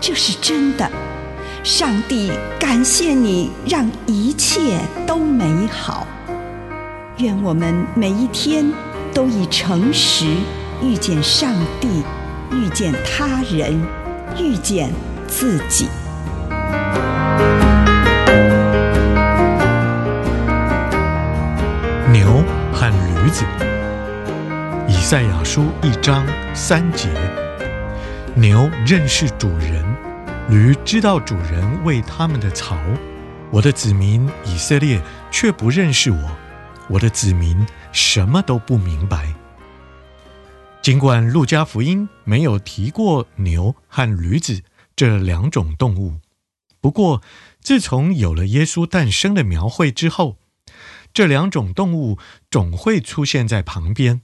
这是真的，上帝感谢你，让一切都美好。愿我们每一天都以诚实遇见上帝，遇见他人，遇见自己。牛和驴子，以赛亚书一章三节。牛认识主人，驴知道主人喂他们的槽。我的子民以色列却不认识我，我的子民什么都不明白。尽管路加福音没有提过牛和驴子这两种动物，不过自从有了耶稣诞生的描绘之后，这两种动物总会出现在旁边。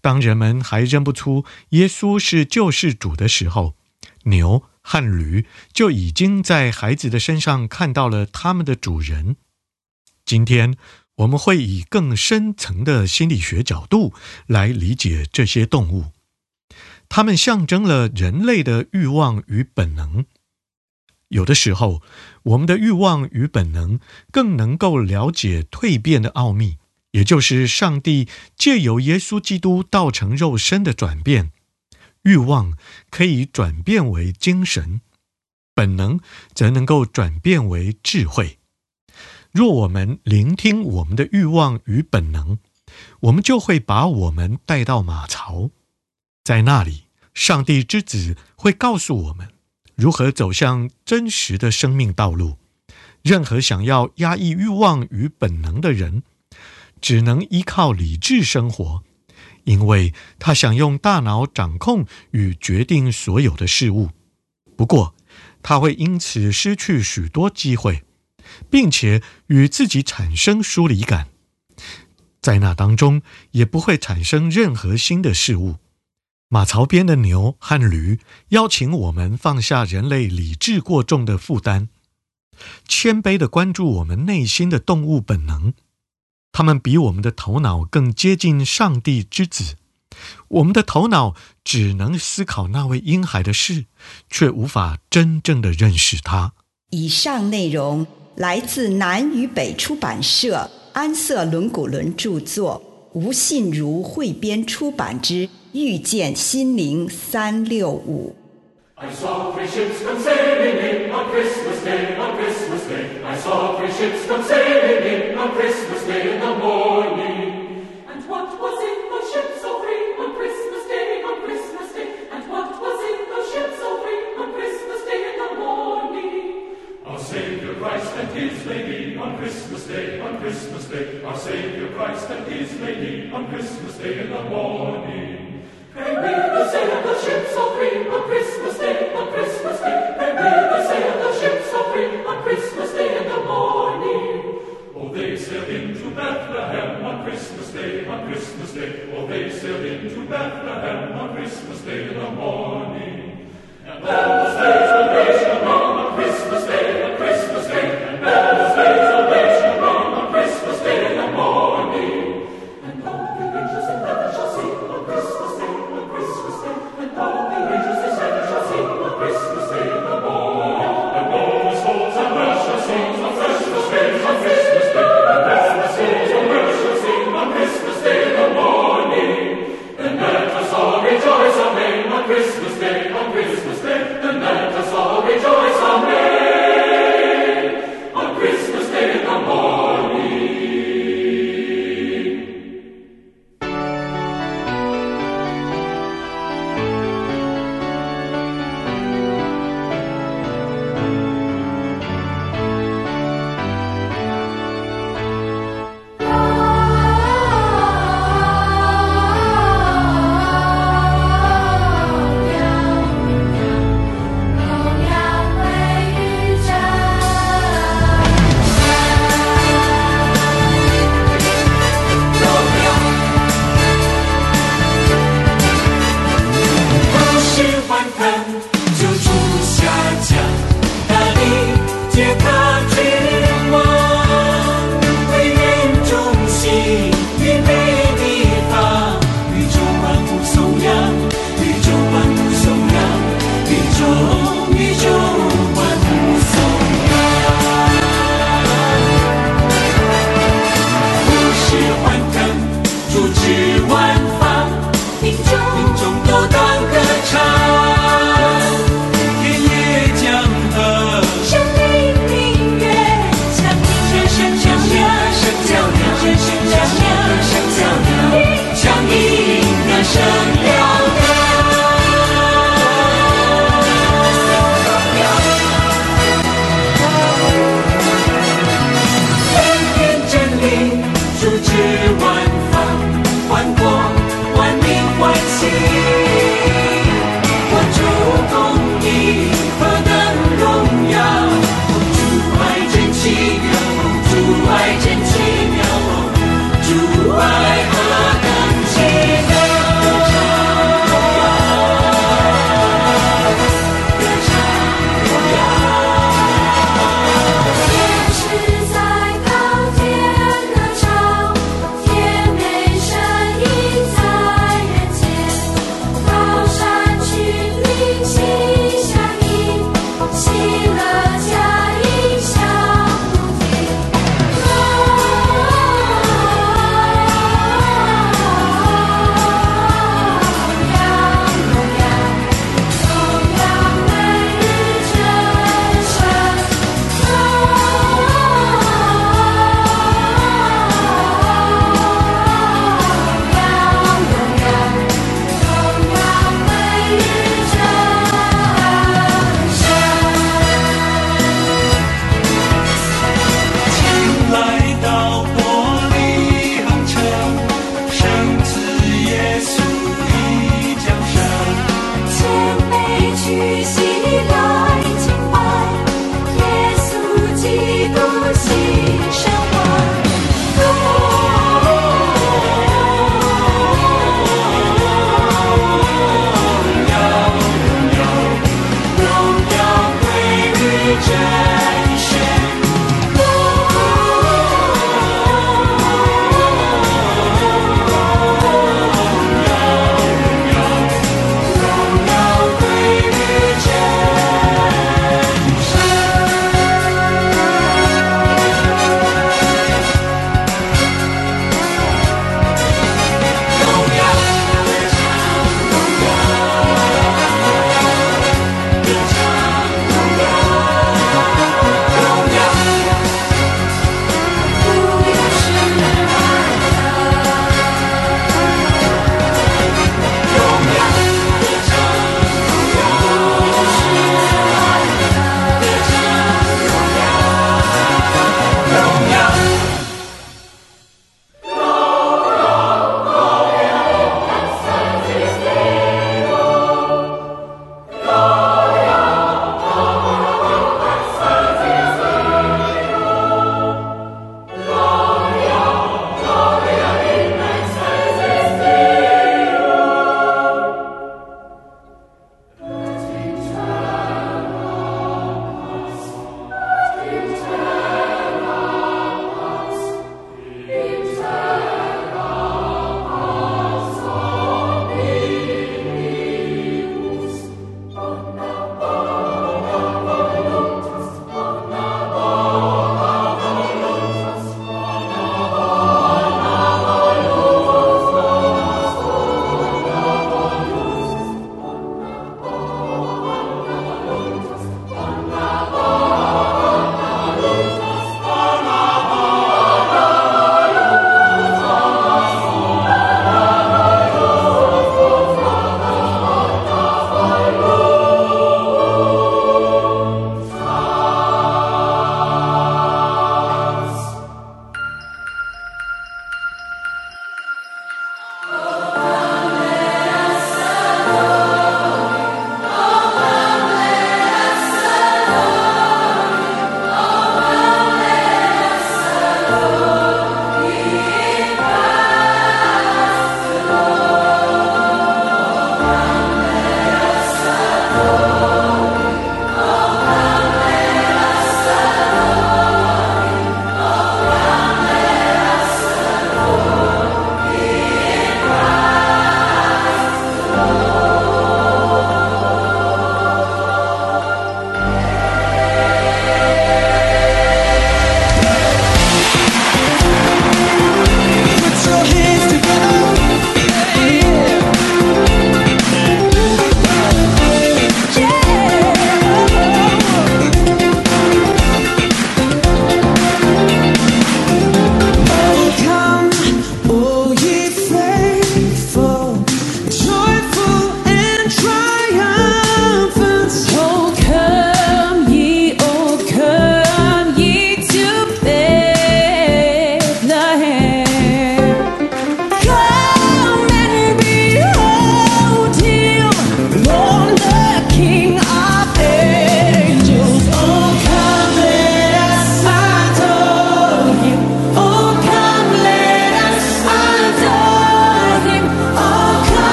当人们还认不出耶稣是救世主的时候，牛和驴就已经在孩子的身上看到了他们的主人。今天我们会以更深层的心理学角度来理解这些动物，它们象征了人类的欲望与本能。有的时候，我们的欲望与本能更能够了解蜕变的奥秘。也就是上帝借由耶稣基督道成肉身的转变，欲望可以转变为精神，本能则能够转变为智慧。若我们聆听我们的欲望与本能，我们就会把我们带到马槽，在那里，上帝之子会告诉我们如何走向真实的生命道路。任何想要压抑欲望与本能的人，只能依靠理智生活，因为他想用大脑掌控与决定所有的事物。不过，他会因此失去许多机会，并且与自己产生疏离感，在那当中也不会产生任何新的事物。马槽边的牛和驴邀请我们放下人类理智过重的负担，谦卑地关注我们内心的动物本能。他们比我们的头脑更接近上帝之子。我们的头脑只能思考那位婴孩的事，却无法真正的认识他。以上内容来自南与北出版社安瑟伦古伦著作，吴信如汇编出版之《遇见心灵三六五》。Christmas Day, on Christmas Day, I saw three ships come sailing in on Christmas Day in the morning. And what was it, the ships so free on Christmas Day, on Christmas Day? And what was it, the ships so free on Christmas Day in the morning? Our Saviour Christ and His Lady on Christmas Day, on Christmas Day. Our Saviour Christ and His Lady on Christmas Day in the morning.